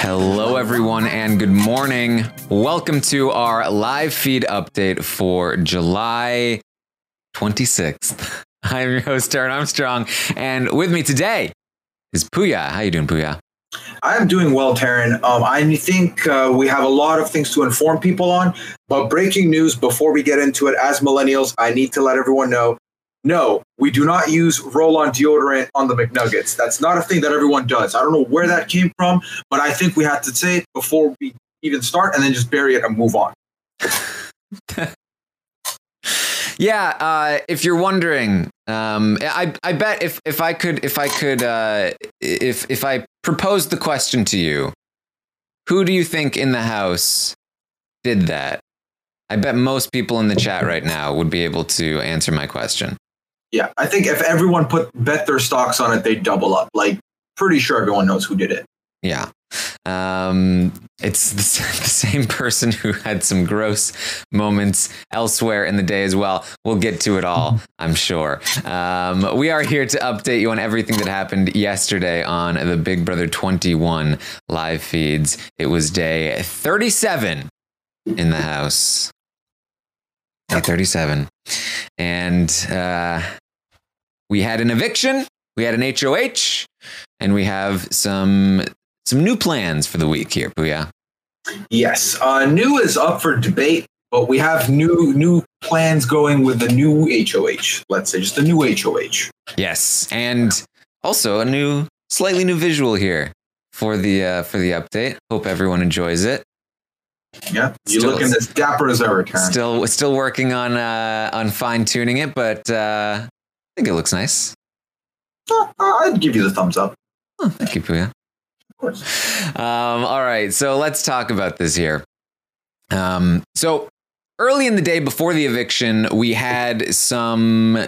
Hello, everyone, and good morning. Welcome to our live feed update for July 26th. I'm your host, Taran Armstrong, and with me today is Puya. How you doing, Puya? I'm doing well, Taran. Um, I think uh, we have a lot of things to inform people on, but breaking news before we get into it, as millennials, I need to let everyone know no, we do not use roll on deodorant on the McNuggets. That's not a thing that everyone does. I don't know where that came from, but I think we have to say it before we even start and then just bury it and move on. Yeah, uh, if you're wondering, um, I I bet if if I could if I could uh, if if I proposed the question to you, who do you think in the house did that? I bet most people in the chat right now would be able to answer my question. Yeah, I think if everyone put bet their stocks on it, they'd double up. Like, pretty sure everyone knows who did it. Yeah. Um, it's the, the same person who had some gross moments elsewhere in the day as well. We'll get to it all, I'm sure. Um, we are here to update you on everything that happened yesterday on the Big Brother 21 live feeds. It was day 37 in the house. Day 37. And uh, we had an eviction, we had an HOH, and we have some some new plans for the week here, Puya. Yes, uh, new is up for debate, but we have new new plans going with the new HOH. Let's say just the new HOH. Yes, and also a new, slightly new visual here for the uh, for the update. Hope everyone enjoys it. Yeah, you Still- looking as dapper as ever, Taran. Still, still working on uh, on fine tuning it, but uh, I think it looks nice. Uh, I'd give you the thumbs up. Oh, thank you, Puya. Of course. Um, all right, so let's talk about this here. Um, so early in the day before the eviction, we had some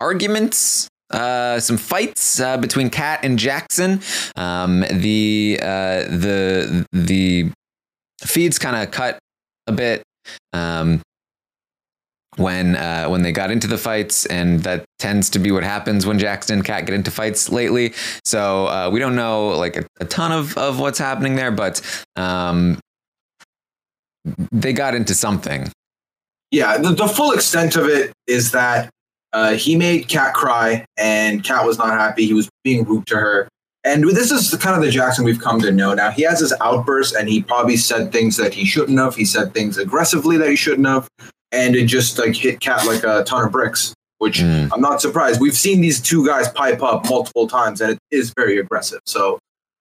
arguments, uh, some fights uh, between Kat and Jackson. Um, the uh, the the feeds kind of cut a bit. Um, when uh, when they got into the fights, and that tends to be what happens when Jackson and Kat get into fights lately. So uh, we don't know like a, a ton of, of what's happening there, but um, they got into something. Yeah, the, the full extent of it is that uh, he made Kat cry, and Kat was not happy. He was being rude to her. And this is the kind of the Jackson we've come to know now. He has his outbursts, and he probably said things that he shouldn't have. He said things aggressively that he shouldn't have, and it just like hit Kat like a ton of bricks. Which Mm. I'm not surprised. We've seen these two guys pipe up multiple times, and it is very aggressive. So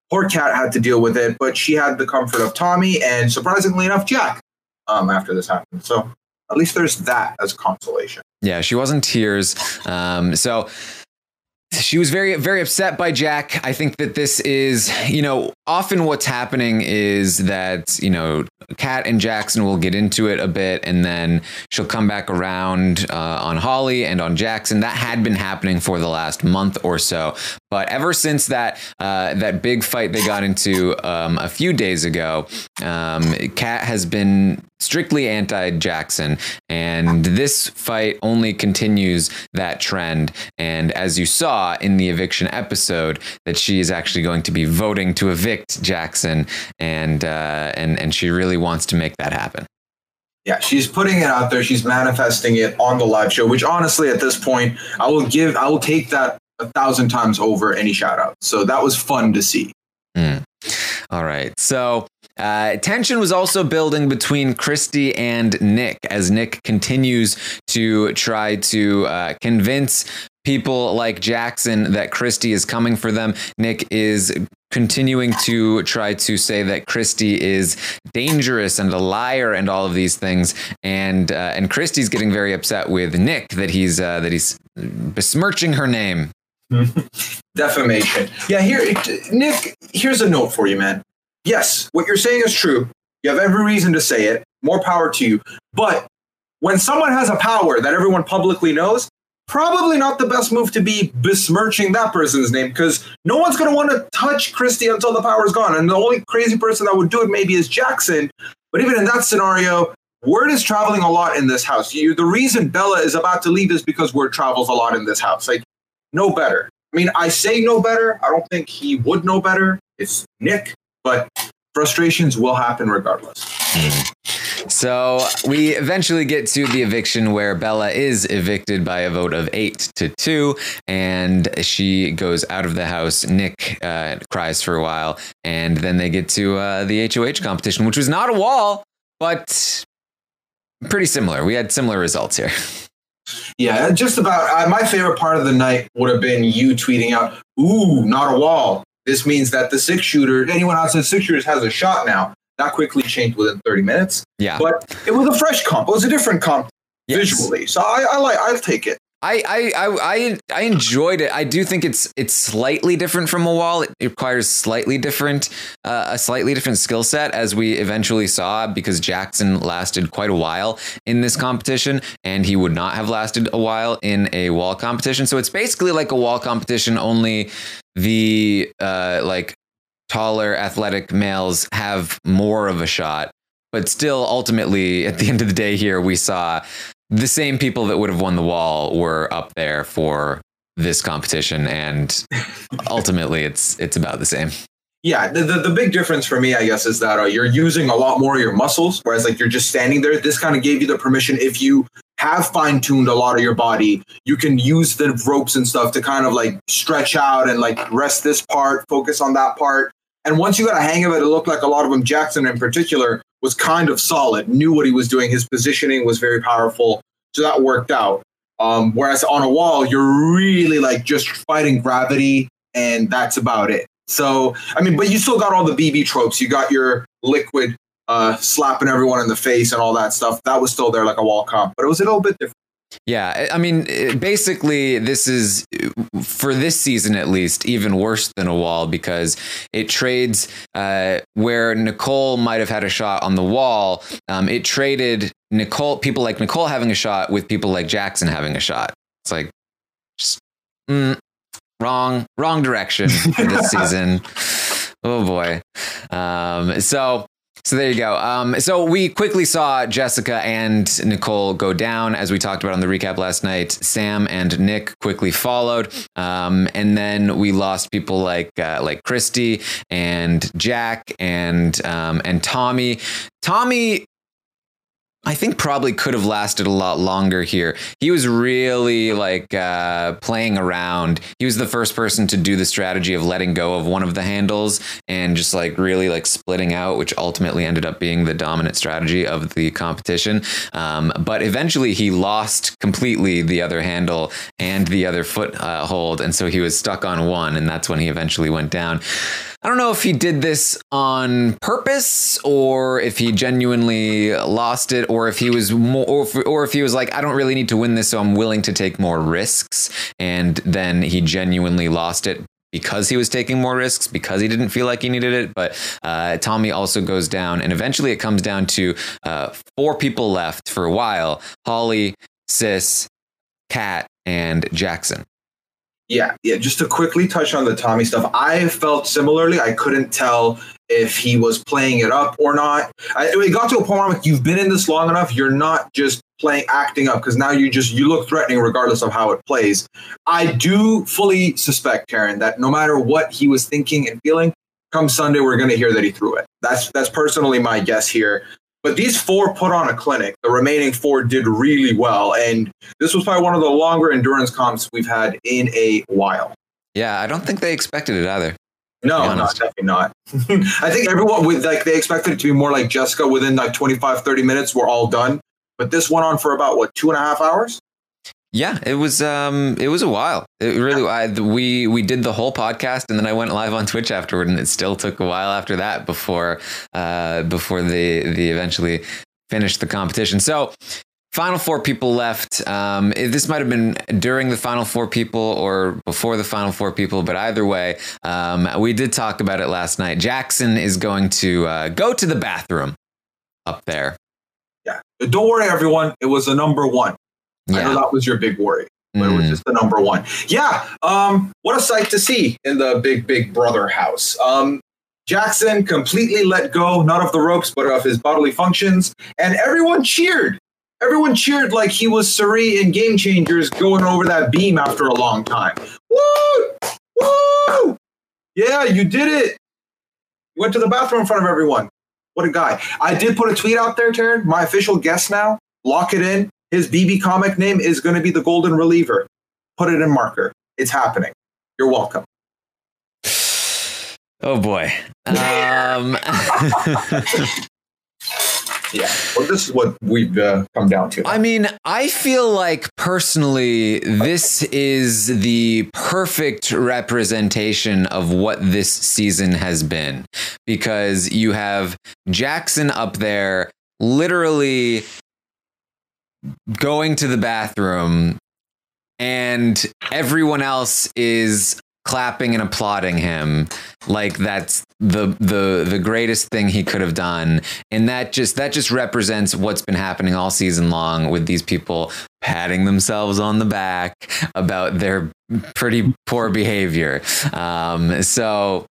poor Kat had to deal with it, but she had the comfort of Tommy, and surprisingly enough, Jack. Um, after this happened, so at least there's that as consolation. Yeah, she wasn't tears. Um, so she was very very upset by Jack. I think that this is, you know, often what's happening is that, you know, Kat and Jackson will get into it a bit and then she'll come back around uh, on Holly and on Jackson. That had been happening for the last month or so. But ever since that uh, that big fight they got into um, a few days ago, um, Kat has been strictly anti Jackson. And this fight only continues that trend. And as you saw in the eviction episode, that she is actually going to be voting to evict Jackson. And, uh, and, and she really wants to make that happen. Yeah, she's putting it out there. She's manifesting it on the live show, which honestly, at this point, I will give, I will take that a thousand times over any shout out. So that was fun to see. Mm. All right. So uh, tension was also building between Christy and Nick as Nick continues to try to uh, convince people like Jackson that Christy is coming for them. Nick is continuing to try to say that Christy is dangerous and a liar and all of these things. And uh, and Christy's getting very upset with Nick that he's uh, that he's besmirching her name. Defamation. Yeah, here, Nick. Here's a note for you, man yes, what you're saying is true. You have every reason to say it. More power to you. But when someone has a power that everyone publicly knows, probably not the best move to be besmirching that person's name because no one's going to want to touch Christie until the power's gone. And the only crazy person that would do it maybe is Jackson. But even in that scenario, word is traveling a lot in this house. You, the reason Bella is about to leave is because word travels a lot in this house. Like, no better. I mean, I say no better. I don't think he would know better. It's Nick but frustrations will happen regardless. So we eventually get to the eviction where Bella is evicted by a vote of eight to two, and she goes out of the house. Nick uh, cries for a while, and then they get to uh, the HOH competition, which was not a wall, but pretty similar. We had similar results here. Yeah, just about. Uh, my favorite part of the night would have been you tweeting out, "Ooh, not a wall." This means that the six shooter, anyone outside six shooters has a shot now. That quickly changed within 30 minutes. Yeah. But it was a fresh comp. It was a different comp yes. visually. So I, I like I'll take it. I, I I I enjoyed it. I do think it's it's slightly different from a wall. It requires slightly different uh, a slightly different skill set, as we eventually saw, because Jackson lasted quite a while in this competition, and he would not have lasted a while in a wall competition. So it's basically like a wall competition, only the uh, like taller athletic males have more of a shot. But still, ultimately, at the end of the day, here we saw the same people that would have won the wall were up there for this competition, and ultimately, it's it's about the same. Yeah, the, the, the, big difference for me, I guess, is that uh, you're using a lot more of your muscles, whereas like you're just standing there. This kind of gave you the permission if you have fine tuned a lot of your body, you can use the ropes and stuff to kind of like stretch out and like rest this part, focus on that part. And once you got a hang of it, it looked like a lot of them, Jackson in particular, was kind of solid, knew what he was doing. His positioning was very powerful. So that worked out. Um, whereas on a wall, you're really like just fighting gravity, and that's about it. So, I mean, but you still got all the BB tropes. You got your liquid uh, slapping everyone in the face and all that stuff. That was still there like a wall comp, but it was a little bit different. Yeah, I mean, basically, this is for this season at least even worse than a wall because it trades uh, where Nicole might have had a shot on the wall. Um, it traded Nicole, people like Nicole having a shot with people like Jackson having a shot. It's like, just, mm, wrong, wrong direction for this season. Oh boy. Um, so so there you go. Um, so we quickly saw Jessica and Nicole go down, as we talked about on the recap last night. Sam and Nick quickly followed, um, and then we lost people like uh, like Christy and Jack and um, and Tommy. Tommy I think probably could have lasted a lot longer here. He was really like uh, playing around. He was the first person to do the strategy of letting go of one of the handles and just like really like splitting out, which ultimately ended up being the dominant strategy of the competition. Um, but eventually he lost completely the other handle and the other foot uh, hold. And so he was stuck on one. And that's when he eventually went down. I don't know if he did this on purpose or if he genuinely lost it or if he was more or if, or if he was like I don't really need to win this so I'm willing to take more risks. And then he genuinely lost it because he was taking more risks because he didn't feel like he needed it. But uh, Tommy also goes down and eventually it comes down to uh, four people left for a while Holly Sis Kat and Jackson Yeah, yeah. Just to quickly touch on the Tommy stuff, I felt similarly. I couldn't tell if he was playing it up or not. I, it got to a point where like, you've been in this long enough. You're not just playing acting up because now you just you look threatening regardless of how it plays. I do fully suspect Taran that no matter what he was thinking and feeling, come Sunday we're going to hear that he threw it. That's that's personally my guess here. But these four put on a clinic. The remaining four did really well, and this was probably one of the longer endurance comps we've had in a while. yeah I don't think they expected it either No, be no, honest. definitely not. I think everyone with like they expected it to be more like Jessica within like 25, 30 minutes, we're all done. But this went on for about what two and a half hours? Yeah, it was um it was a while. It really I, we we did the whole podcast and then I went live on Twitch afterward and it still took a while after that before uh before they they eventually finished the competition. So Final four people left. Um, this might have been during the final four people or before the final four people, but either way, um, we did talk about it last night. Jackson is going to uh, go to the bathroom up there. Yeah. Don't worry, everyone. It was the number one. I know that was your big worry, but it was Mm. just the number one. Yeah. Um, what a sight to see in the big, big brother house. Um, Jackson completely let go, not of the ropes, but of his bodily functions, and everyone cheered. Everyone cheered like he was Cirie in Game Changers going over that beam after a long time. Woo! Woo! Yeah, you did it. You went to the bathroom in front of everyone. What a guy. I did put a tweet out there, Taran. My official guest now. Lock it in. His BB comic name is going to be the Golden Reliever. Put it in marker. It's happening. You're welcome. Oh boy. Um, Yeah. Well, this is what we've uh, come down to. I mean, I feel like personally, this is the perfect representation of what this season has been because you have Jackson up there literally going to the bathroom and everyone else is clapping and applauding him. Like that's the the the greatest thing he could have done. And that just that just represents what's been happening all season long with these people patting themselves on the back about their pretty poor behavior. Um so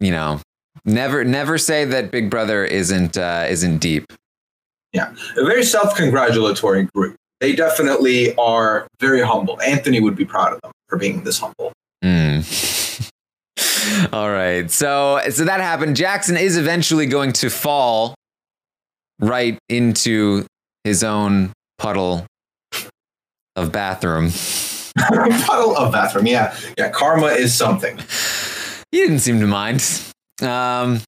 you know never never say that big brother isn't uh isn't deep Yeah. A very self congratulatory group. They definitely are very humble. Anthony would be proud of them for being this humble. Mm. All right. So so that happened. Jackson is eventually going to fall right into his own puddle of bathroom. Puddle of bathroom. Yeah. Yeah. Karma is something. He didn't seem to mind. Um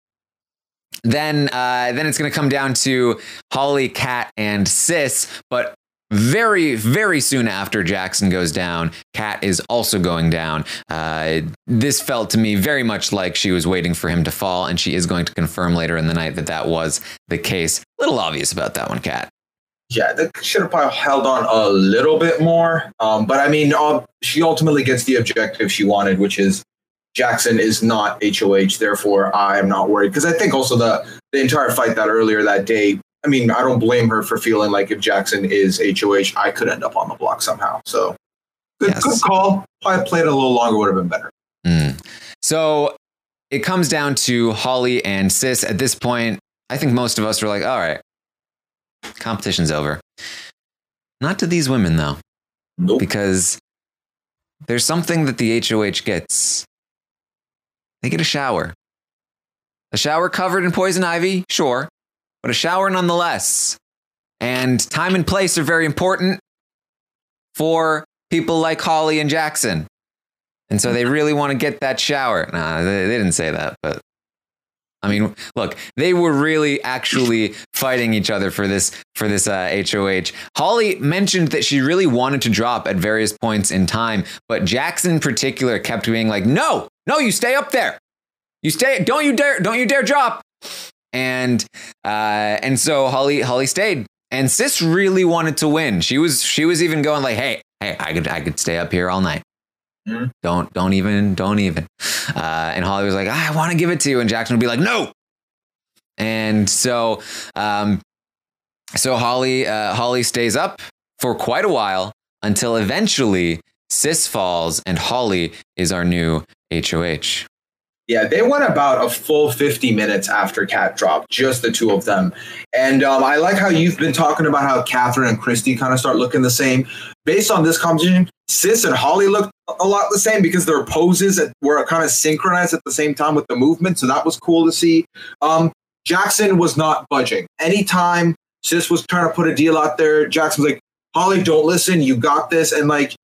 then uh then it's going to come down to Holly, Kat and Sis, but very, very soon after Jackson goes down, Kat is also going down. Uh, this felt to me very much like she was waiting for him to fall, and she is going to confirm later in the night that that was the case. Little obvious about that one, Kat. Yeah, they should have probably held on a little bit more. Um, but I mean, uh, she ultimately gets the objective she wanted, which is Jackson is not HOH. Therefore, I am not worried because I think also the the entire fight that earlier that day. I mean, I don't blame her for feeling like if Jackson is HOH, I could end up on the block somehow. So good, Yes. good call. I played a little longer would have been better. Mm. So it comes down to Holly and Sis. At this point, I think most of us were like, all right, competition's over. Not to these women, though, Nope. because there's something that the HOH gets. They get a shower. A shower covered in poison ivy, sure, but a shower nonetheless. And time and place are very important for people like Holly and Jackson. And so they really want to get that shower. Nah, they, didn't say that, but I mean, look, they were really actually fighting each other for this for this uh, HOH. Holly mentioned that she really wanted to drop at various points in time, but Jackson in particular kept being like, "No, no, you stay up there. You stay. Don't you dare. Don't you dare drop. And uh, and so Holly Holly stayed. And Sis really wanted to win. She was she was even going like, hey, hey, I could I could stay up here all night. Mhm. Don't don't even don't even. Uh, and Holly was like, I want to give it to you, and Jackson would be like, no. And so um, so Holly uh, Holly stays up for quite a while until eventually Sis falls and Holly is our new HOH. Yeah, they went about a full 50 minutes after Kat dropped, just the two of them. And um, I like how you've been talking about how Catherine and Christy kind of start looking the same. Based on this competition, Sis and Holly looked a lot the same because their poses were kind of synchronized at the same time with the movement. So that was cool to see. Um, Jackson was not budging. Anytime Sis was trying to put a deal out there, Jackson was like, Holly, don't listen. You got this. And like,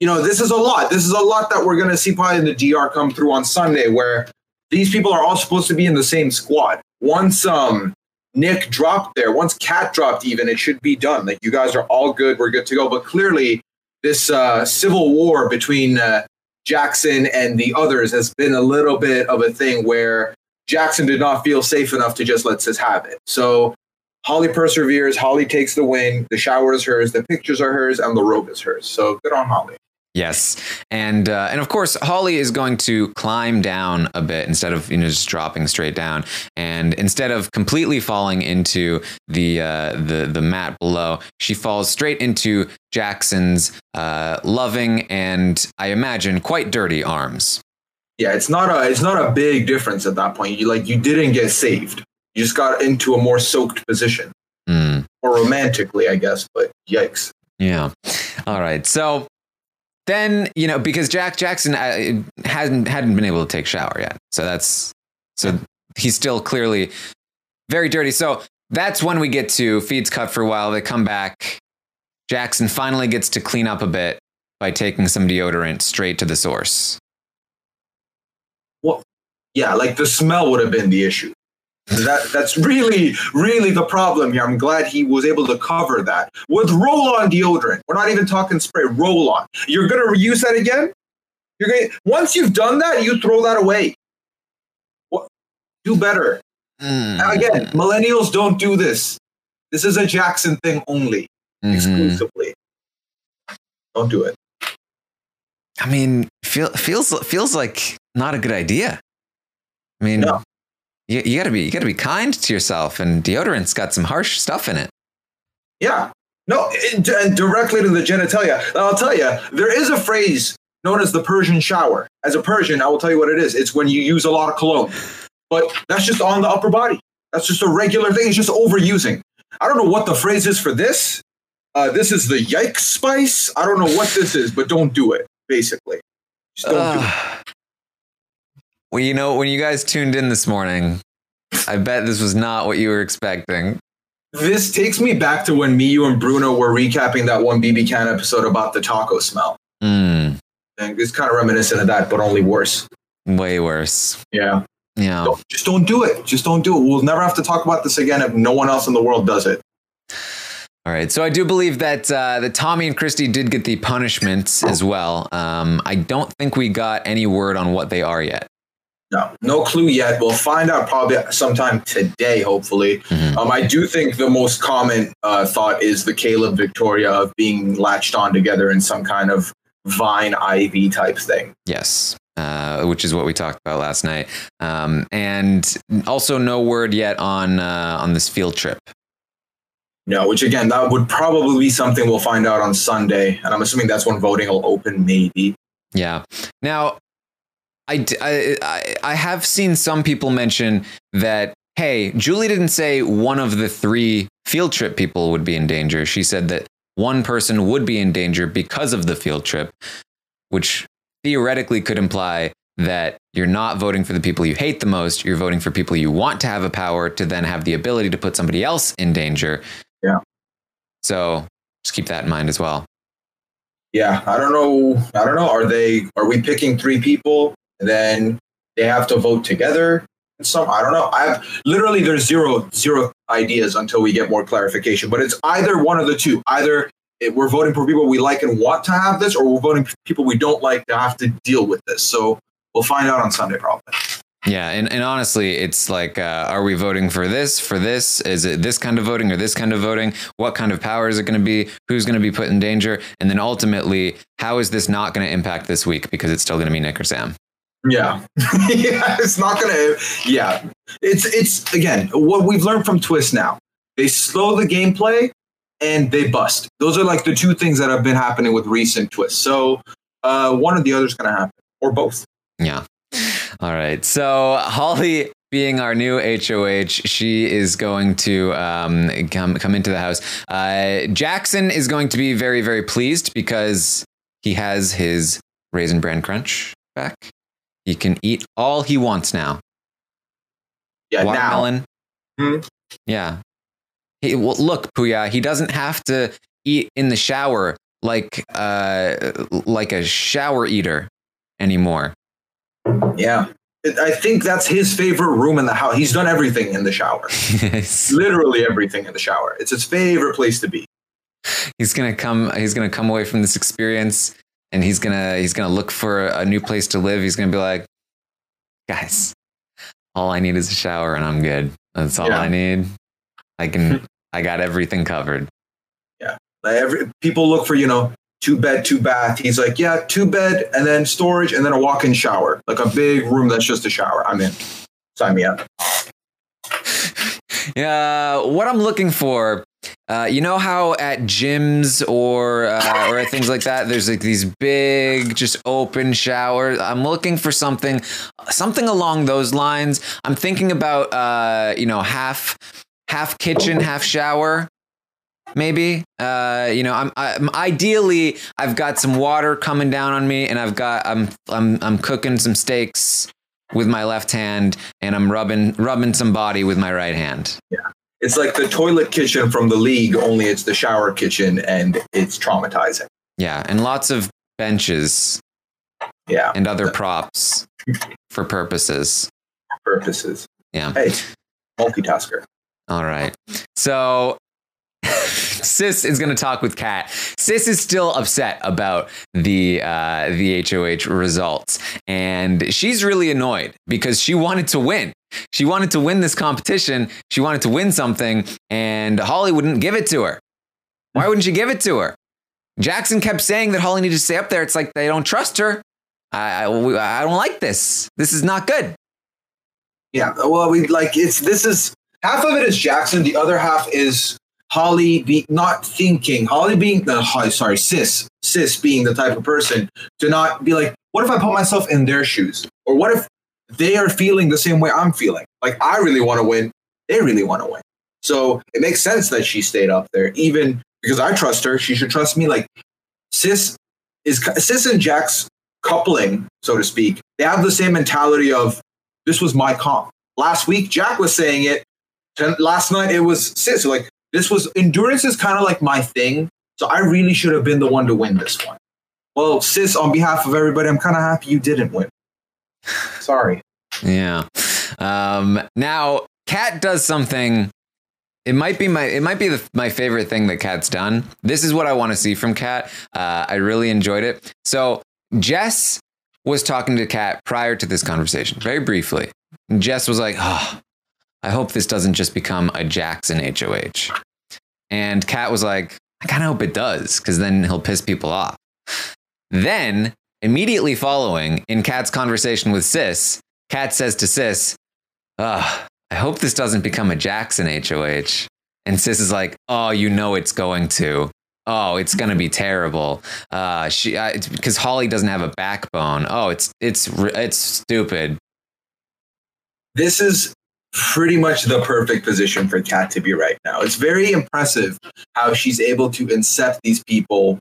you know, this is a lot. This is a lot that we're going to see probably in the DR come through on Sunday, where these people are all supposed to be in the same squad. Once um Nick dropped there, once Kat dropped, even it should be done. Like you guys are all good. We're good to go. But clearly, this uh, civil war between uh, Jackson and the others has been a little bit of a thing where Jackson did not feel safe enough to just let Sis have it. So Holly perseveres. Holly takes the win. The shower is hers. The pictures are hers, and the robe is hers. So good on Holly. Yes, and uh, and of course Holly is going to climb down a bit instead of you know just dropping straight down, and instead of completely falling into the uh, the the mat below, she falls straight into Jackson's uh, loving and I imagine quite dirty arms. Yeah, it's not a it's not a big difference at that point. You like you didn't get saved. You just got into a more soaked position, Mm, or romantically, I guess. But yikes. yeah. All right. So then you know because Jack Jackson uh, hadn't hadn't been able to take shower yet, so that's so he's still clearly very dirty. So that's when we get to feeds cut for a while. They come back. Jackson finally gets to clean up a bit by taking some deodorant straight to the source. Well, yeah, like the smell would have been the issue. That that's really really the problem here. I'm glad he was able to cover that with roll-on deodorant. We're not even talking spray. Roll-on. You're gonna reuse that again? You're going to once you've done that, you throw that away. What? Do better. Mm. Again, millennials don't do this. This is a Jackson thing only, Mhm. exclusively. Don't do it. I mean, feel, feels feels like not a good idea. I mean, No. You, you gotta be you gotta be kind to yourself, and deodorant's got some harsh stuff in it. Yeah. No, it, and directly to the genitalia. I'll tell you, there is a phrase known as the Persian shower. As a Persian, I will tell you what it is. It's when you use a lot of cologne, but that's just on the upper body. That's just a regular thing. It's just overusing. I don't know what the phrase is for this. Uh, this is the yikes spice. I don't know what this is, but don't do it. Basically, just don't do it. Well, you know, when you guys tuned in this morning, I bet this was not what you were expecting. This takes me back to when me, you, and Bruno were recapping that one BB Can episode about the taco smell. Mm, And it's kind of reminiscent of that, but only worse. way worse. Yeah. Yeah. Don't, just don't do it. Just don't do it. We'll never have to talk about this again if no one else in the world does it. All right. So I do believe that uh, that Tommy and Christy did get the punishments as well. Um, I don't think we got any word on what they are yet. No, no clue yet. We'll find out probably sometime today, hopefully. Mhm. Um, I do think the most common uh, thought is the Caleb Victoria of being latched on together in some kind of vine ivy type thing. Yes. Uh, which is what we talked about last night, um, and also no word yet on uh, on this field trip. No, which again, that would probably be something we'll find out on Sunday. And I'm assuming that's when voting will open, maybe. Yeah. Now, I, I- I have seen some people mention that, hey, Julie didn't say one of the three field trip people would be in danger. She said that one person would be in danger because of the field trip, which theoretically could imply that you're not voting for the people you hate the most. You're voting for people you want to have a power to then have the ability to put somebody else in danger. Yeah. So just keep that in mind as well. Yeah, I don't know. I don't know. Are they? Are we picking three people then they have to vote together? Some I don't know. I've literally there's zero zero ideas until we get more clarification. But it's either one of the two. Either we're voting for people we like and want to have this, or we're voting for people we don't like to have to deal with this. So we'll find out on Sunday probably. Yeah, and, and honestly, it's like, uh, are we voting for this, for this? Is it this kind of voting or this kind of voting? What kind of power is it going to be? Who's going to be put in danger? And then ultimately, how is this not going to impact this week because it's still going to be Nick or Sam? Yeah. yeah, it's not gonna yeah. It's it's again what we've learned from Twist now. They slow the gameplay and they bust. Those are like the two things that have been happening with recent twists. So uh, one or the other is gonna happen. Or both. Yeah. All right. So Holly being our new HOH, she is going to um, come come into the house. Uh, Jackson is going to be very very pleased because he has his raisin bran crunch back. He can eat all he wants now. Yeah, Watermelon. Hmm? Yeah. He, well, look, Puya, he doesn't have to eat in the shower like uh like a shower eater anymore. Yeah. I think that's his favorite room in the house. He's done everything in the shower. Literally everything in the shower. It's his favorite place to be. he's gonna come he's gonna come away from this experience and he's gonna he's gonna look for a new place to live he's gonna be like guys all i need is a shower and i'm good that's all Yeah. i need i can hmm. i got everything covered Like every people look for, you know, two bed, two bath. He's like, yeah, two bed and then storage and then a walk-in shower. Like a big room that's just a shower. I'm in. Sign me up. Yeah what i'm looking for uh, you know how at gyms or uh, or things like that, there's like these big, just open showers. I'm looking for something, something along those lines. I'm thinking about uh, you know half half kitchen, half shower. Maybe, uh, you know, I'm, I'm ideally I've got some water coming down on me, and I've got I'm I'm I'm cooking some steaks with my left hand, and I'm rubbing rubbing some body with my right hand. Yeah. It's like the toilet kitchen from the league, only it's the shower kitchen and it's traumatizing. Yeah, and lots of benches Yeah. and other props for purposes. Purposes. Yeah. Hey, multitasker. All right. So Sis is going to talk with Kat. Sis is still upset about the uh, the HOH results, and she's really annoyed because she wanted to win. She wanted to win this competition. She wanted to win something, and Holly wouldn't give it to her. Why wouldn't she give it to her? Jackson kept saying that Holly needed to stay up there. It's like they don't trust her. I, I, I don't like this. This is not good. Yeah. Well, we like it's this is half of it is Jackson. The other half is Holly be not thinking. Holly being the sorry, sis, sis being the type of person to not be like, what if I put myself in their shoes, or what if they are feeling the same way I'm feeling? Like I really want to win. They really want to win. So it makes sense that she stayed up there, even because I trust her. She should trust me. Like sis is sis and Jack's coupling, so to speak. They have the same mentality of this was my comp. Last week, Jack was saying it. Last night, it was sis. Like this was endurance is kind of like my thing. So I really should have been the one to win this one. Well, sis, on behalf of everybody, I'm kind of happy you didn't win. Sorry. Yeah. Um, now, Kat does something. It might be my it might be the, my favorite thing that Kat's done. This is what I want to see from Kat. Uh, I really enjoyed it. So Jess was talking to Kat prior to this conversation, very briefly. And Jess was like, "Oh, I hope this doesn't just become a Jackson HOH." And Kat was like, "I kind of hope it does, because then he'll piss people off." Then, immediately following, in Kat's conversation with Sis, Kat says to Sis, Ugh, I hope this doesn't become a Jackson HOH. And Sis is like, Oh, you know it's going to. Oh, it's to be terrible. Uh, she because Holly doesn't have a backbone. Oh, it's it's it's stupid. This is pretty much the perfect position for Kat to be right now. It's very impressive how she's able to incept these people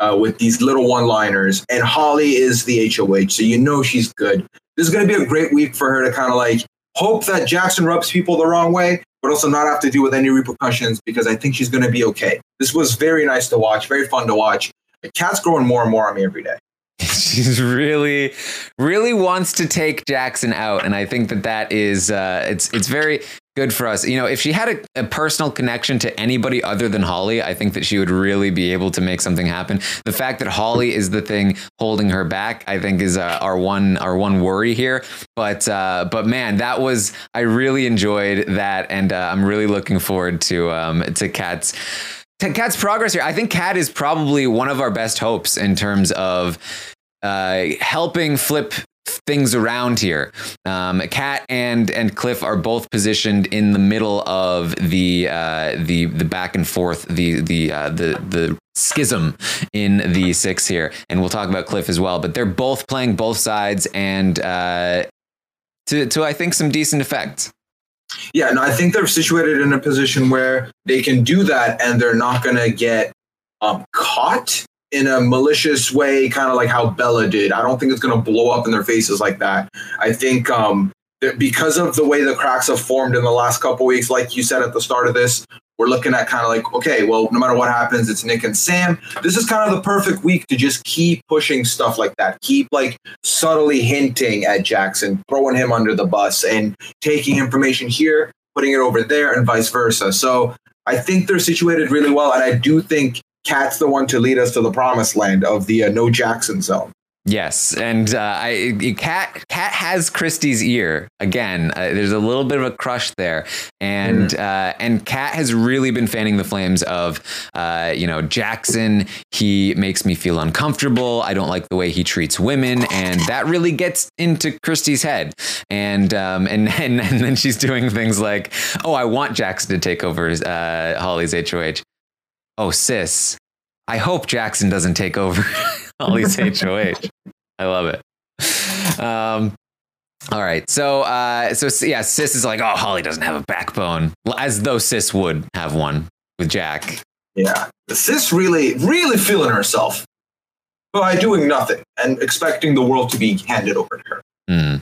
uh, with these little one-liners. And Holly is the HOH, so you know she's good. This is going to be a great week for her to kind of like hope that Jackson rubs people the wrong way, but also not have to deal with any repercussions because I think she's going to be okay. This was very nice to watch, very fun to watch. Kat's growing more and more on me every day. She's really, really wants to take Jackson out, and I think that that is uh, it's it's very good for us. You know, if she had a, a, personal connection to anybody other than Holly, I think that she would really be able to make something happen. The fact that Holly is the thing holding her back, I think, is uh, our one our one worry here. But uh, but man, that was I really enjoyed that, and uh, I'm really looking forward to um, to Kat's. Kat's progress here. I think Kat is probably one of our best hopes in terms of uh, helping flip things around here. Um, Kat and and Cliff are both positioned in the middle of the uh, the the back and forth the the uh, the the schism in the six here, and we'll talk about Cliff as well. But they're both playing both sides, and uh, to to I think some decent effect. Yeah, and I think they're situated in a position where they can do that, and they're not going to get um, caught in a malicious way, kind of like how Bella did. I don't think it's going to blow up in their faces like that. I think um, because of the way the cracks have formed in the last couple weeks, like you said at the start of this, we're looking at kind of like, okay, well, no matter what happens, it's Nick and Sam. This is kind of the perfect week to just keep pushing stuff like that. Keep like subtly hinting at Jackson, throwing him under the bus and taking information here, putting it over there, and vice versa. So I think they're situated really well. And I do think Kat's the one to lead us to the promised land of the uh, no Jackson zone. Yes, and uh, I Kat Kat has Christie's ear again. Uh, there's a little bit of a crush there, and mm. uh, and Kat has really been fanning the flames of, uh, you know, Jackson. He makes me feel uncomfortable. I don't like the way he treats women, and that really gets into Christie's head. And um, and and, and then she's doing things like, oh, I want Jackson to take over uh, Holly's HOH oh, sis, I hope Jackson doesn't take over Holly's HOH. I love it. Um, all right. So, uh, so yeah, sis is like, oh, Holly doesn't have a backbone, as though sis would have one with Jack. Yeah. Sis really, really feeling herself by doing nothing and expecting the world to be handed over to her. Mm.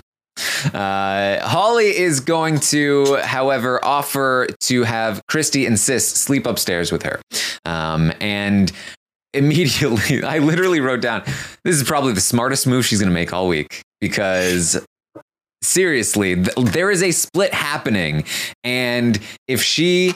Uh, Holly is going to, however, offer to have Christy and Sis sleep upstairs with her. Um, and immediately, I literally wrote down this is probably the smartest move she's going to make all week because seriously, there is a split happening. And if she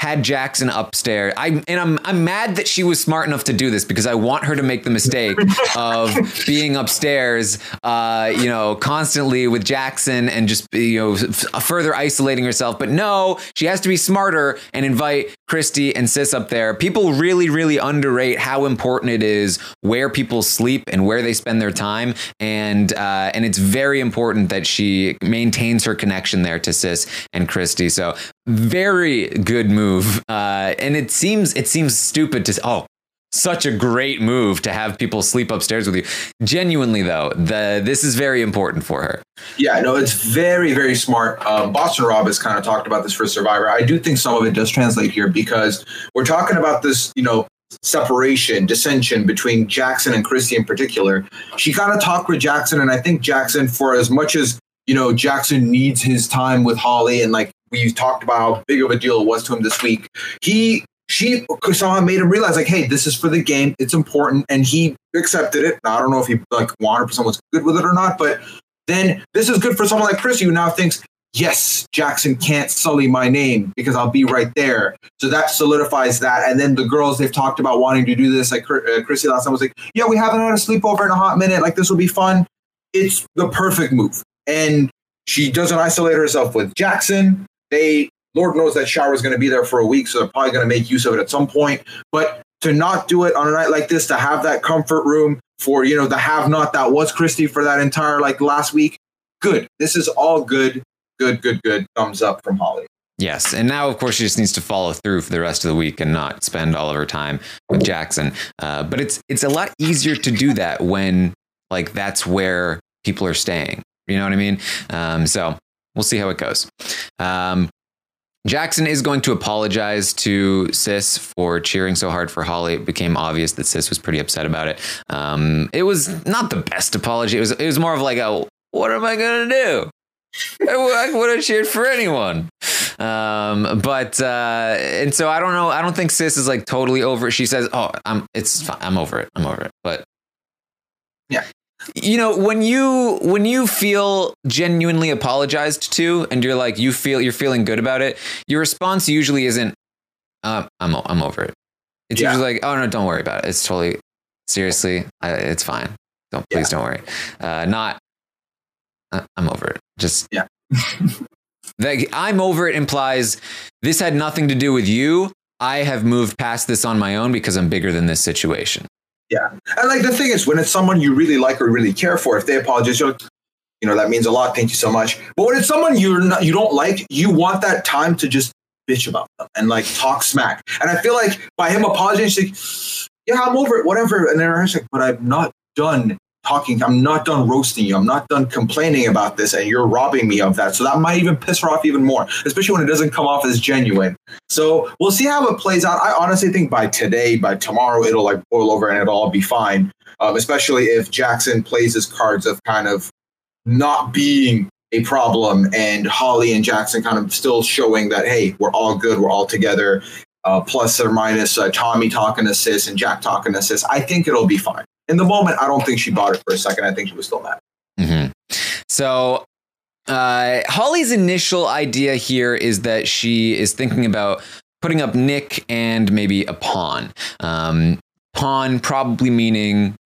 had Jackson upstairs. I and I'm I'm mad that she was smart enough to do this because I want her to make the mistake of being upstairs, uh, you know, constantly with Jackson and just you know f- further isolating herself. But no, she has to be smarter and invite Christy and Sis up there. People really really underrate how important it is where people sleep and where they spend their time, and uh, and it's very important that she maintains her connection there to Sis and Christy. So very good move. Uh, and it seems it seems stupid to oh such a great move to have people sleep upstairs with you. Genuinely though, the this is very important for her. Yeah, no, it's very very smart. Um, Boston Rob has kind of talked about this for Survivor. I do think some of it does translate here because we're talking about this, you know, separation, dissension between Jackson and Christy in particular. She kind of talked with Jackson, and I think Jackson, for as much as you know, Jackson needs his time with Holly and like we talked about how big of a deal it was to him this week. He she somehow made him realize like, hey, this is for the game. It's important, and he accepted it. Now, I don't know if he like 100 percent was good with it or not, but then this is good for someone like Chris who now thinks, yes, Jackson can't sully my name because I'll be right there. So that solidifies that. And then the girls they've talked about wanting to do this, like uh, Chrissy last time was like, yeah, we haven't had a sleepover in a hot minute. Like this will be fun. It's the perfect move, and she doesn't isolate herself with Jackson they Lord knows that shower is going to be there for a week, so they're probably going to make use of it at some point. But to not do it on a night like this, to have that comfort room for you know the have not that was Christy for that entire like last week, good. This is all good, good, good, good. Thumbs up from Holly. Yes, and now of course she just needs to follow through for the rest of the week and not spend all of her time with Jackson. Uh, but it's it's a lot easier to do that when like that's where people are staying. You know what I mean? Um, so we'll see how it goes. Um, Jackson is going to apologize to Sis for cheering so hard for Holly. It became obvious that Sis was pretty upset about it. Um, it was not the best apology. It was it was more of like a what am I gonna do? I would have cheered for anyone. Um, but uh, and so I don't know. I don't think Sis is like totally over it. She says, "Oh, I'm it's fine. I'm over it. I'm over it." But yeah, you know when you when you feel genuinely apologized to and you're like you feel you're feeling good about it your response usually isn't uh, i'm i'm over it. It's Yeah. usually like oh no don't worry about it. It's totally seriously I, it's fine. Don't please don't worry. Uh, not uh, i'm over it. Just Yeah. that i'm over it implies this had nothing to do with you. I have moved past this on my own because i'm bigger than this situation Yeah. And like the thing is, when it's someone you really like or really care for, if they apologize, you're like, you know, that means a lot. Thank you so much. But when it's someone you're not, you don't like, you want that time to just bitch about them and like talk smack. And I feel like by him apologizing, she's like, yeah, I'm over it, whatever. And then I'm like, but I'm not done talking. I'm not done roasting you. I'm not done complaining about this. And you're robbing me of that. So that might even piss her off even more, especially when it doesn't come off as genuine. So we'll see how it plays out. I honestly think by today, by tomorrow, it'll like boil over and it'll all be fine. Um, especially if Jackson plays his cards of kind of not being a problem and Holly and Jackson kind of still showing that, hey, we're all good, we're all together. Uh, plus or minus uh, Tommy talking sis and Jack talking sis. I think it'll be fine. In the moment, I don't think she bought it for a second. I think she was still mad. hmm So, uh, Holly's initial idea here is that she is thinking about putting up Nick and maybe a pawn. Um, pawn probably meaning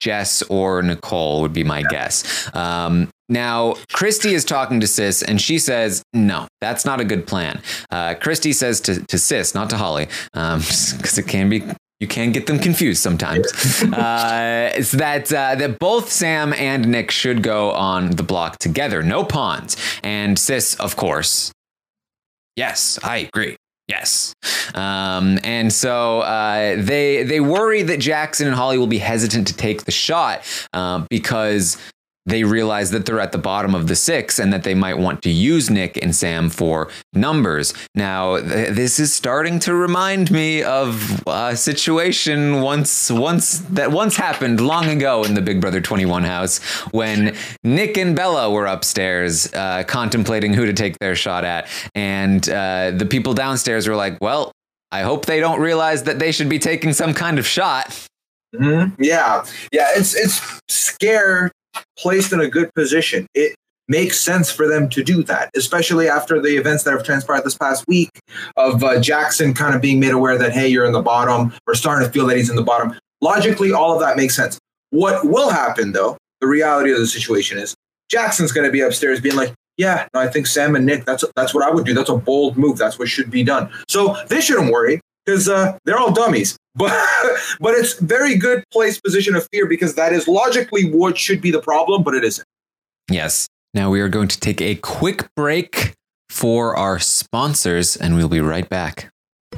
Jess or Nicole would be my guess. Um, now, Christie is talking to Sis, and she says, "No, that's not a good plan." Uh, Christie says to, to Sis, not to Holly, because it can be you can get them confused sometimes. uh, it's that uh, that both Sam and Nick should go on the block together, no pawns. And Sis, of course, yes, I agree. Yes, um, and so uh, they they worry that Jackson and Holly will be hesitant to take the shot uh, because they realize that they're at the bottom of the six and that they might want to use Nick and Sam for numbers. Now, th- this is starting to remind me of a situation once, once that once happened long ago in the Big Brother 21 house when Nick and Bella were upstairs uh, contemplating who to take their shot at. And uh, the people downstairs were like, well, I hope they don't realize that they should be taking some kind of shot. Mm-hmm. Yeah, yeah. It's it's scare placed in a good position. It makes sense for them to do that, especially after the events that have transpired this past week of uh, Jackson kind of being made aware that hey, you're in the bottom, or starting to feel that he's in the bottom. Logically, all of that makes sense. What will happen though? The reality of the situation is Jackson's going to be upstairs being like, yeah, no, I think Sam and Nick. That's that's what I would do. That's a bold move. That's what should be done. So they shouldn't worry because uh, they're all dummies. But but it's very good place position of fear because that is logically what should be the problem, but it isn't. Yes. Now we are going to take a quick break for our sponsors, and we'll be right back.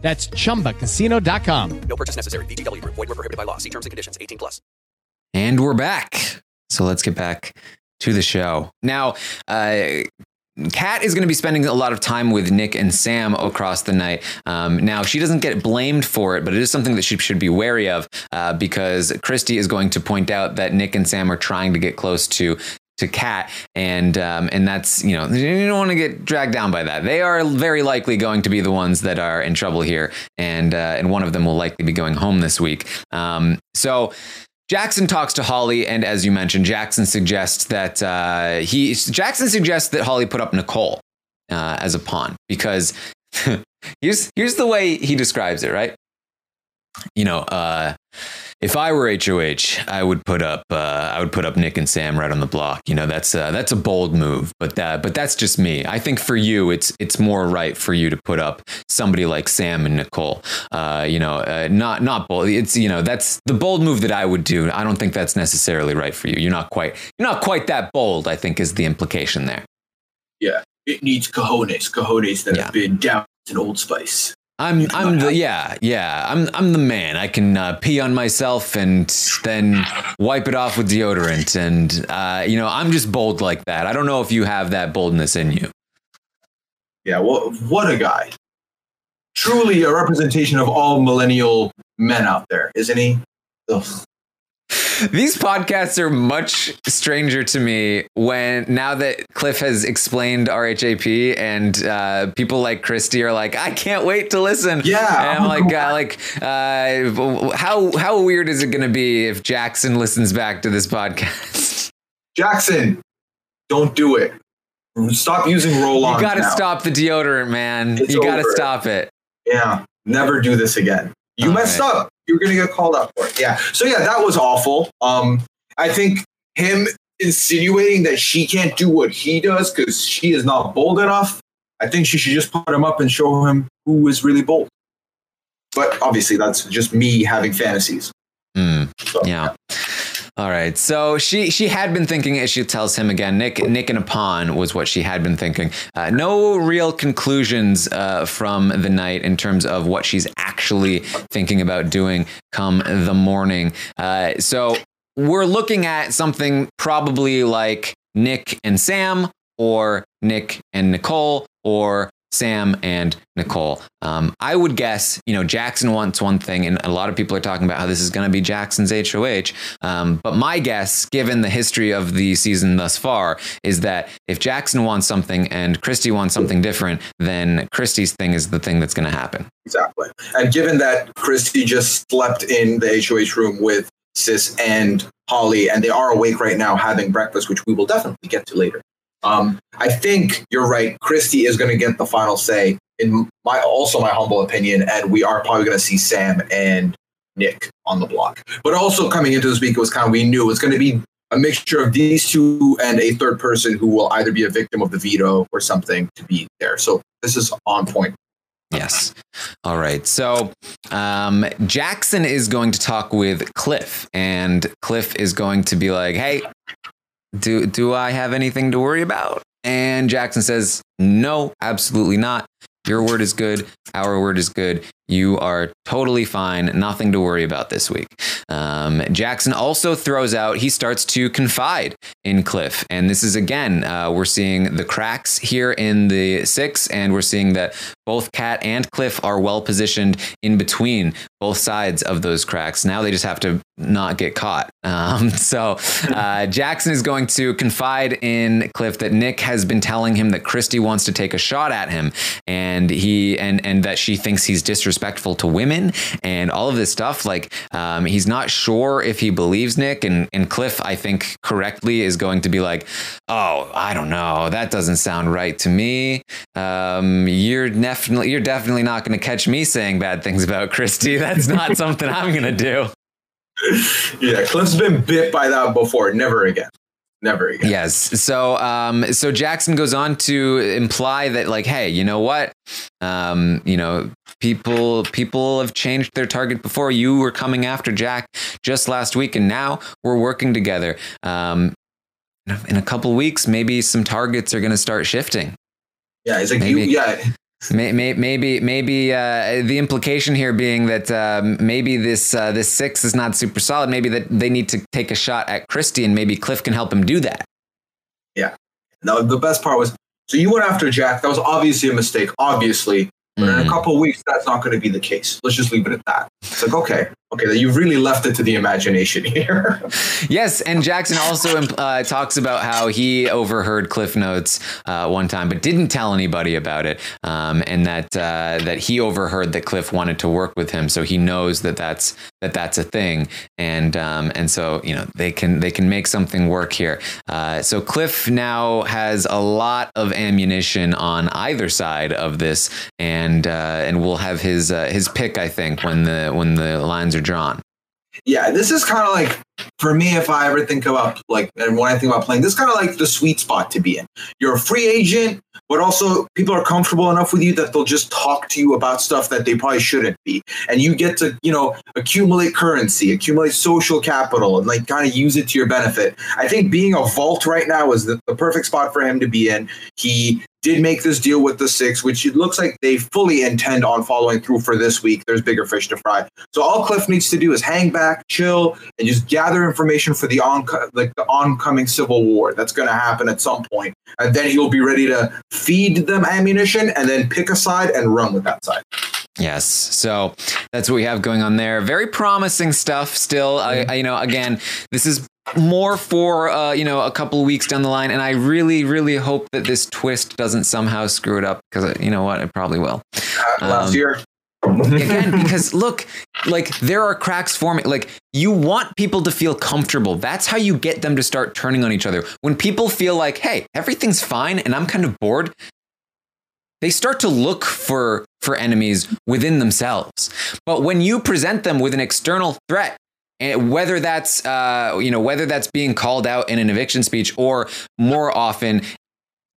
That's chumbacasino.com. No purchase necessary. VGW Group. Void were prohibited by law. See terms and conditions. 18 plus. And we're back. So let's get back to the show. Now, uh, Kat is going to be spending a lot of time with Nick and Sam across the night. Um, now, she doesn't get blamed for it, but it is something that she should be wary of uh, because Christie is going to point out that Nick and Sam are trying to get close to to Kat, and um, and that's you know you don't want to get dragged down by that. They are very likely going to be the ones that are in trouble here, and uh, and one of them will likely be going home this week. Um, so. Jackson talks to Holly, and as you mentioned, Jackson suggests that uh, he Jackson suggests that Holly put up Nicole uh, as a pawn because here's here's the way he describes it. Right, you know, uh, if I were HOH, I would put up uh, I would put up Nick and Sam right on the block. You know, that's uh, that's a bold move, but that but that's just me. I think for you, it's it's more right for you to put up somebody like Sam and Nicole. Uh, you know, uh, not not bold. It's you know that's the bold move that I would do. I don't think that's necessarily right for you. You're not quite you're not quite that bold. I think is the implication there. Yeah, it needs cojones, cojones that have been down in Old Spice. I'm I'm the yeah yeah I'm I'm the man. I can uh, pee on myself and then wipe it off with deodorant, and uh, you know I'm just bold like that. I don't know if you have that boldness in you. Yeah, what what a guy! Truly a representation of all millennial men out there, isn't he? Ugh. These podcasts are much stranger to me when now that Cliff has explained RHAP and uh, people like Christie are like, I can't wait to listen. Yeah, and I'm like, uh, like, uh, how how weird is it going to be if Jackson listens back to this podcast? Jackson, don't do it. Stop using roll on. You got to stop the deodorant, man. It's you got to stop it. Yeah, never do this again. You All messed right. up. You're gonna get called out for it. Yeah. So yeah, that was awful. Um, I think him insinuating that she can't do what he does because she is not bold enough. I think she should just put him up and show him who is really bold. But obviously, that's just me having fantasies. Mm, yeah. All right. So she she had been thinking, as she tells him again, Nick Nick and a pawn was what she had been thinking. Uh, no real conclusions uh, from the night in terms of what she's actually thinking about doing come the morning. Uh, so we're looking at something probably like Nick and Sam, or Nick and Nicole, or Sam and Nicole. Um, I would guess, you know, Jackson wants one thing, and a lot of people are talking about how this is going to be Jackson's HOH. Um, but my guess, given the history of the season thus far, is that if Jackson wants something and Christie wants something different, then Christie's thing is the thing that's going to happen. Exactly. And given that Christie just slept in the HOH room with Sis and Holly, and they are awake right now having breakfast, which we will definitely get to later. Um, I think you're right. Christie is going to get the final say, in my also my humble opinion, and we are probably going to see Sam and Nick on the block. But also coming into this week, it was kind of we knew it's going to be a mixture of these two and a third person who will either be a victim of the veto or something to be there. So this is on point. Yes. All right. So um, Jackson is going to talk with Cliff, and Cliff is going to be like, "Hey, do do I have anything to worry about?" And Jackson says, "No, absolutely not. Your word is good. Our word is good. You are totally fine. Nothing to worry about this week." Um, Jackson also throws out. He starts to confide in Cliff, and this is again uh, we're seeing the cracks here in the six, and we're seeing that both Kat and Cliff are well positioned in between both sides of those cracks. Now they just have to not get caught. Um, so uh, Jackson is going to confide in Cliff that Nick has been telling him that Christie wants to take a shot at him, and he and and that she thinks he's disrespectful to women and all of this stuff. Like um, he's not sure if he believes Nick, and and Cliff, I think correctly, is going to be like, oh, I don't know, that doesn't sound right to me. Um, you're definitely you're definitely not going to catch me saying bad things about Christie. That's not something I'm going to do. Yeah, Cliff's been bit by that before. Never again. Never again. Yes. So, um, so Jackson goes on to imply that, like, hey, you know what? Um, you know, people people have changed their target before. You were coming after Jack just last week, and now we're working together. Um, in a couple weeks, maybe some targets are going to start shifting. Yeah, it's like Maybe. you. Yeah, Maybe, maybe uh, the implication here being that um, maybe this uh, this six is not super solid. Maybe that they need to take a shot at Christie, and maybe Cliff can help him do that. yeah. No, the best part was so you went after Jack. That was obviously a mistake. Obviously, but in a couple of weeks, that's not going to be the case. Let's just leave it at that. It's like okay, okay, you've really left it to the imagination here. Yes, and Jackson also uh, talks about how he overheard Cliff Notes uh, one time, but didn't tell anybody about it, um, and that uh, that he overheard that Cliff wanted to work with him, so he knows that that's that that's a thing, and um, and so you know they can they can make something work here. Uh, so Cliff now has a lot of ammunition on either side of this, and uh, and will have his uh, his pick, I think, when the when the lines are drawn. Yeah, this is kind of like for me if I ever think about like and when I think about playing, this kind of like the sweet spot to be in. You're a free agent, but also people are comfortable enough with you that they'll just talk to you about stuff that they probably shouldn't be, and you get to you know accumulate currency, accumulate social capital, and like kind of use it to your benefit. I think being a vault right now is the, the perfect spot for him to be in. He did make this deal with the six, which it looks like they fully intend on following through for this week. There's bigger fish to fry. So all Cliff needs to do is hang back, chill, and just gather information for the on like the oncoming civil war that's going to happen at some point, and then he'll be ready to feed them ammunition and then pick a side and run with that side. Yes. So that's what we have going on there. Very promising stuff still. I, I you know, again, this is more for uh, you know a couple of weeks down the line and i really really hope that this twist doesn't somehow screw it up because you know what it probably will. Last Um, year, again because look like there are cracks forming like you want people to feel comfortable. That's how you get them to start turning on each other. When people feel like hey everything's fine and i'm kind of bored they start to look for for enemies within themselves. But when you present them with an external threat and whether that's uh, you know whether that's being called out in an eviction speech or more often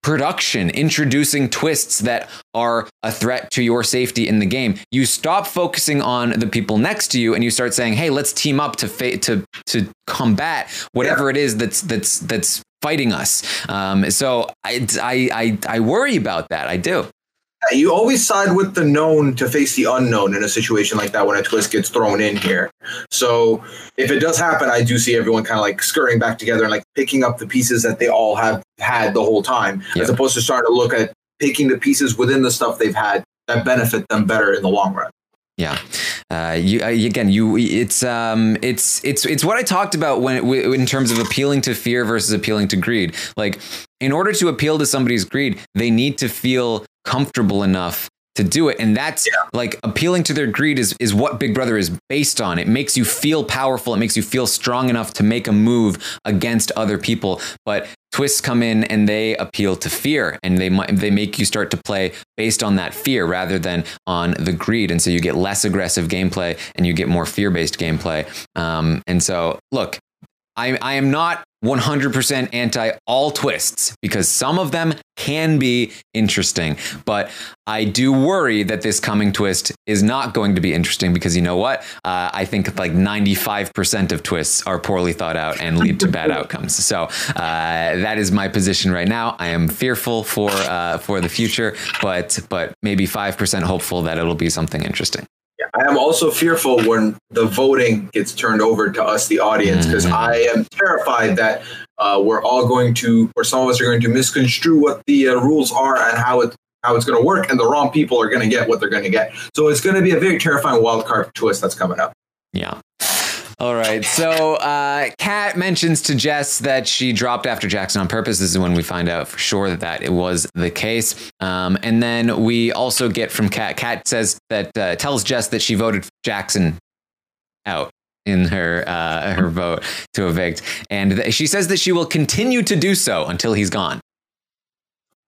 production introducing twists that are a threat to your safety in the game. You stop focusing on the people next to you and you start saying hey let's team up to fa- to to combat whatever it is that's that's that's fighting us. Um, so I, I i i worry about that. I do you always side with the known to face the unknown in a situation like that when a twist gets thrown in here. So if it does happen, I do see everyone kind of like scurrying back together and like picking up the pieces that they all have had the whole time, as opposed to starting to look at picking the pieces within the stuff they've had that benefit them better in the long run. Yeah, uh, you uh, again. You it's um it's it's it's what I talked about when in terms of appealing to fear versus appealing to greed. Like, in order to appeal to somebody's greed, they need to feel comfortable enough to do it, and that's like appealing to their greed is is what Big Brother is based on. It makes you feel powerful. It makes you feel strong enough to make a move against other people. But twists come in and they appeal to fear and they might they make you start to play based on that fear rather than on the greed and so you get less aggressive gameplay and you get more fear-based gameplay um, and so look I, I am not 100% anti all twists because some of them can be interesting. But I do worry that this coming twist is not going to be interesting because you know what? Uh, I think like 95% of twists are poorly thought out and lead to bad outcomes. So uh, that is my position right now. I am fearful for uh, for the future, but but maybe 5% hopeful that it'll be something interesting. I am also fearful when the voting gets turned over to us, the audience, because I am terrified that uh, we're all going to, or some of us are going to misconstrue what the uh, rules are and how it how it's going to work, and the wrong people are going to get what they're going to get. So it's going to be a very terrifying wild card twist that's coming up. Yeah. All right. So, uh, Kat mentions to Jess that she dropped after Jackson on purpose. This is when we find out for sure that, that it was the case. Um, and then we also get from Kat. Kat says that uh, tells Jess that she voted Jackson out in her uh, her vote to evict, and th- she says that she will continue to do so until he's gone.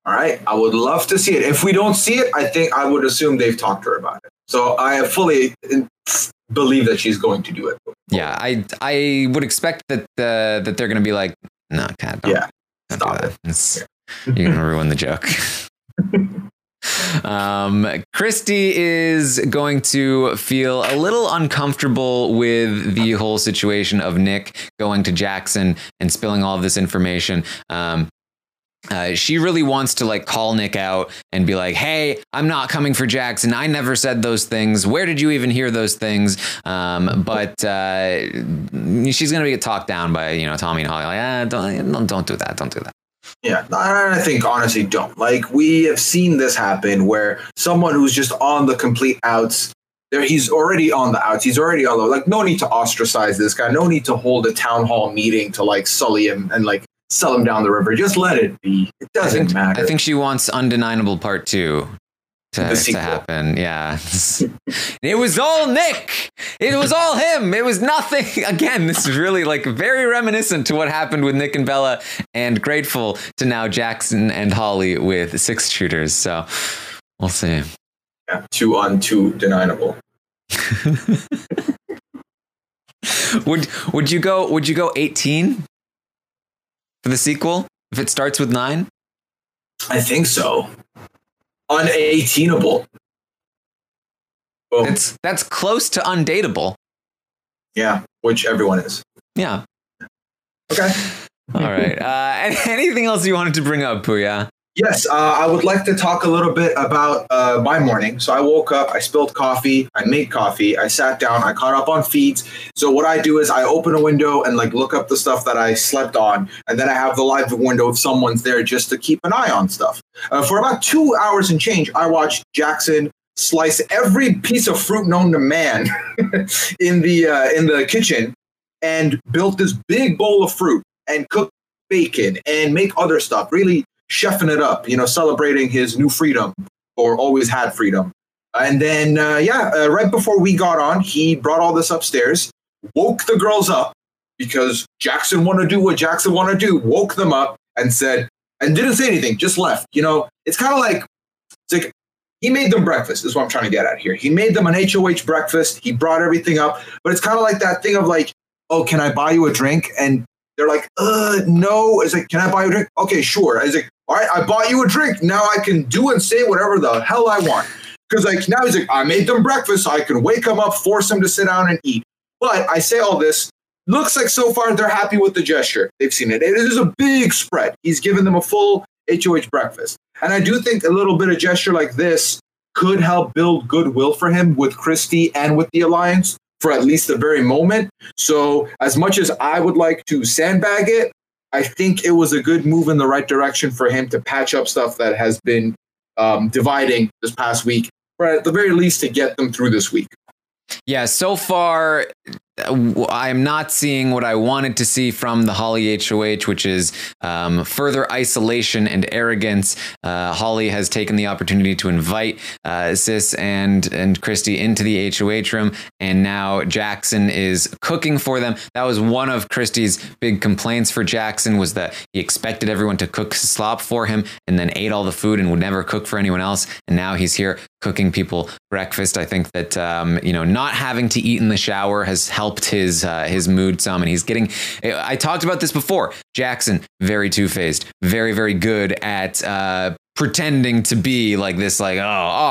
All right. I would love to see it. If we don't see it, I think I would assume they've talked to her about it. So I have fully believe that she's going to do it. Yeah, I I would expect that uh, that they're going to be like, no, don't, Yeah. do that. It's- You're going to ruin the joke. Um, Christie is going to feel a little uncomfortable with the whole situation of Nick going to Jackson and spilling all of this information. Um, uh, she really wants to like call Nick out and be like, "Hey, I'm not coming for Jackson. I never said those things. Where did you even hear those things?" Um, but uh, she's gonna get talked down by you know Tommy and Holly. Like, ah, don't don't do that. Don't do that. Yeah, I I think honestly don't. Like we have seen this happen where someone who's just on the complete outs, there he's already on the outs. He's already on the like. No need to ostracize this guy. No need to hold a town hall meeting to like sully him and like sell them down the river. Just let it be. It doesn't think, matter. I think she wants undeniable part two. to, to happen. Yeah. it was all Nick. It was all him. It was nothing. Again, this is really like very reminiscent to what happened with Nick and Bella and grateful to now Jackson and Holly with six shooters. So we'll see. Yeah, two on two deniable. would would you go would you go 18 for the sequel if it starts with 9? I think so. Unattainable. Boom. That's that's close to undateable. yeah, which everyone is. Yeah. Okay. All right. Uh, and anything else you wanted to bring up, Puya? Yes, uh, I would like to talk a little bit about uh, my morning. So I woke up, I spilled coffee, I made coffee, I sat down, I caught up on feeds. So what I do is I open a window and like look up the stuff that I slept on, and then I have the live window if someone's there just to keep an eye on stuff. Uh, for about two hours and change, I watched Jackson slice every piece of fruit known to man in the uh, in the kitchen and built this big bowl of fruit and cook bacon and make other stuff. Really chefing it up, you know, celebrating his new freedom or always had freedom. And then, uh, yeah, uh, right before we got on, he brought all this upstairs, woke the girls up because Jackson wanted to do what Jackson wanted to do, woke them up and said, and didn't say anything, just left. You know, it's kind of like, it's like he made them breakfast, is what I'm trying to get at here. He made them an HOH breakfast. He brought everything up, but it's kind of like that thing of like, oh, can I buy you a drink? And they're like, uh, no. It's like, can I buy you a drink? Okay, sure. It's like, all right, I bought you a drink. Now I can do and say whatever the hell I want. Because like now he's like, I made them breakfast. So I can wake them up, force them to sit down and eat. But I say all this. Looks like so far they're happy with the gesture. They've seen it. It is a big spread. He's given them a full HOH breakfast. And I do think a little bit of gesture like this could help build goodwill for him with Christie and with the Alliance for at least the very moment. So, as much as I would like to sandbag it, I think it was a good move in the right direction for him to patch up stuff that has been um, dividing this past week, or at the very least to get them through this week. Yeah, so far, uh, I'm not seeing what I wanted to see from the Holly HOH, which is um, further isolation and arrogance. Uh, Holly has taken the opportunity to invite uh, Sis and and Christie into the HOH room, and now Jackson is cooking for them. That was one of Christie's big complaints for Jackson was that he expected everyone to cook slop for him, and then ate all the food and would never cook for anyone else. And now he's here cooking people breakfast. I think that um, you know not having to eat in the shower has helped his uh, his mood some, and he's getting. I talked about this before. Jackson very two faced, very very good at. Uh, pretending to be like this like oh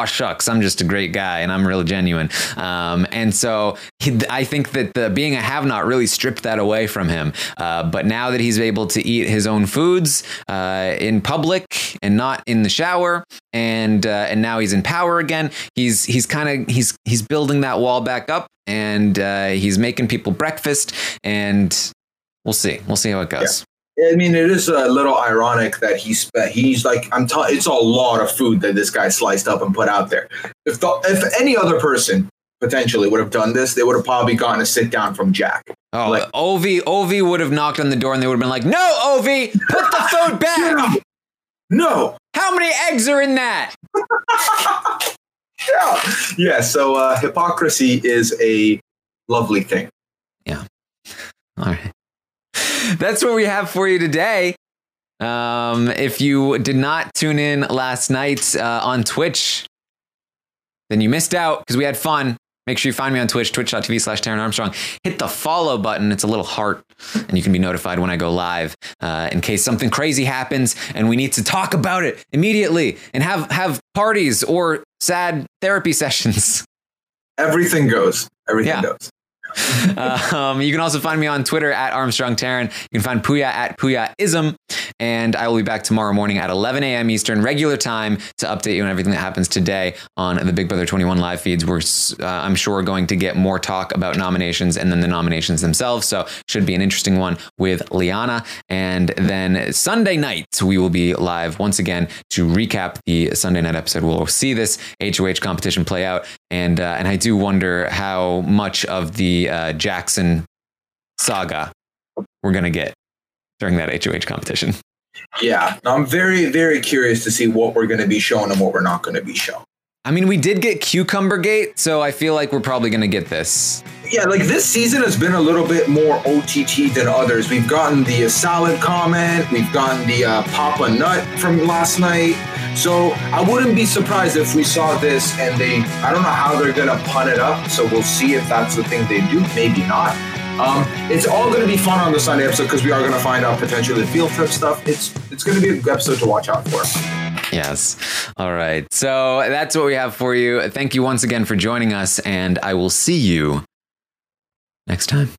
oh shucks i'm just a great guy and i'm real genuine. Um, and so he, i think that the being a have not really stripped that away from him. Uh, but now that he's able to eat his own foods uh, in public and not in the shower and uh, and now he's in power again he's he's kind of he's he's building that wall back up and uh, he's making people breakfast and we'll see. We'll see how it goes I mean, it is a little ironic that he spent. He's like, I'm. T- it's a lot of food that this guy sliced up and put out there. If the, if any other person potentially would have done this, they would have probably gotten a sit down from Jack. Oh, like, Ovi, Ovi would have knocked on the door and they would have been like, "No, Ovi, put the food back." no. How many eggs are in that? yeah. Yeah. So uh, hypocrisy is a lovely thing. Yeah. All right. That's what we have for you today. Um, if you did not tune in last night uh, on Twitch, then you missed out because we had fun. Make sure you find me on Twitch, twitch.tv slash Taran Armstrong. Hit the follow button. It's a little heart, and you can be notified when I go live uh, in case something crazy happens and we need to talk about it immediately and have, have parties or sad therapy sessions. Everything goes. Everything Yeah. goes. um, you can also find me on Twitter at Armstrong Taran. You can find Puya at Puyaism. And I will be back tomorrow morning at 11 a.m. Eastern, regular time, to update you on everything that happens today on the Big Brother 21 live feeds. We're, uh, I'm sure, going to get more talk about nominations and then the nominations themselves. So, should be an interesting one with Liana. And then Sunday night, we will be live once again to recap the Sunday night episode. We'll see this HOH competition play out. And, uh, and I do wonder how much of the uh, Jackson saga we're going to get during that HOH competition. Yeah. I'm very, very curious to see what we're going to be shown and what we're not going to be shown. I mean, we did get Cucumber Gate, so I feel like we're probably going to get this. Yeah, like this season has been a little bit more OTT than others. We've gotten the uh, salad comment, we've gotten the uh, Papa Nut from last night. So I wouldn't be surprised if we saw this and they, I don't know how they're going to pun it up. So we'll see if that's the thing they do, maybe not. Um, it's all going to be fun on the Sunday episode because we are going to find out potentially the field trip stuff. It's it's going to be a good episode to watch out for. Yes. All right. So that's what we have for you. Thank you once again for joining us, and I will see you next time.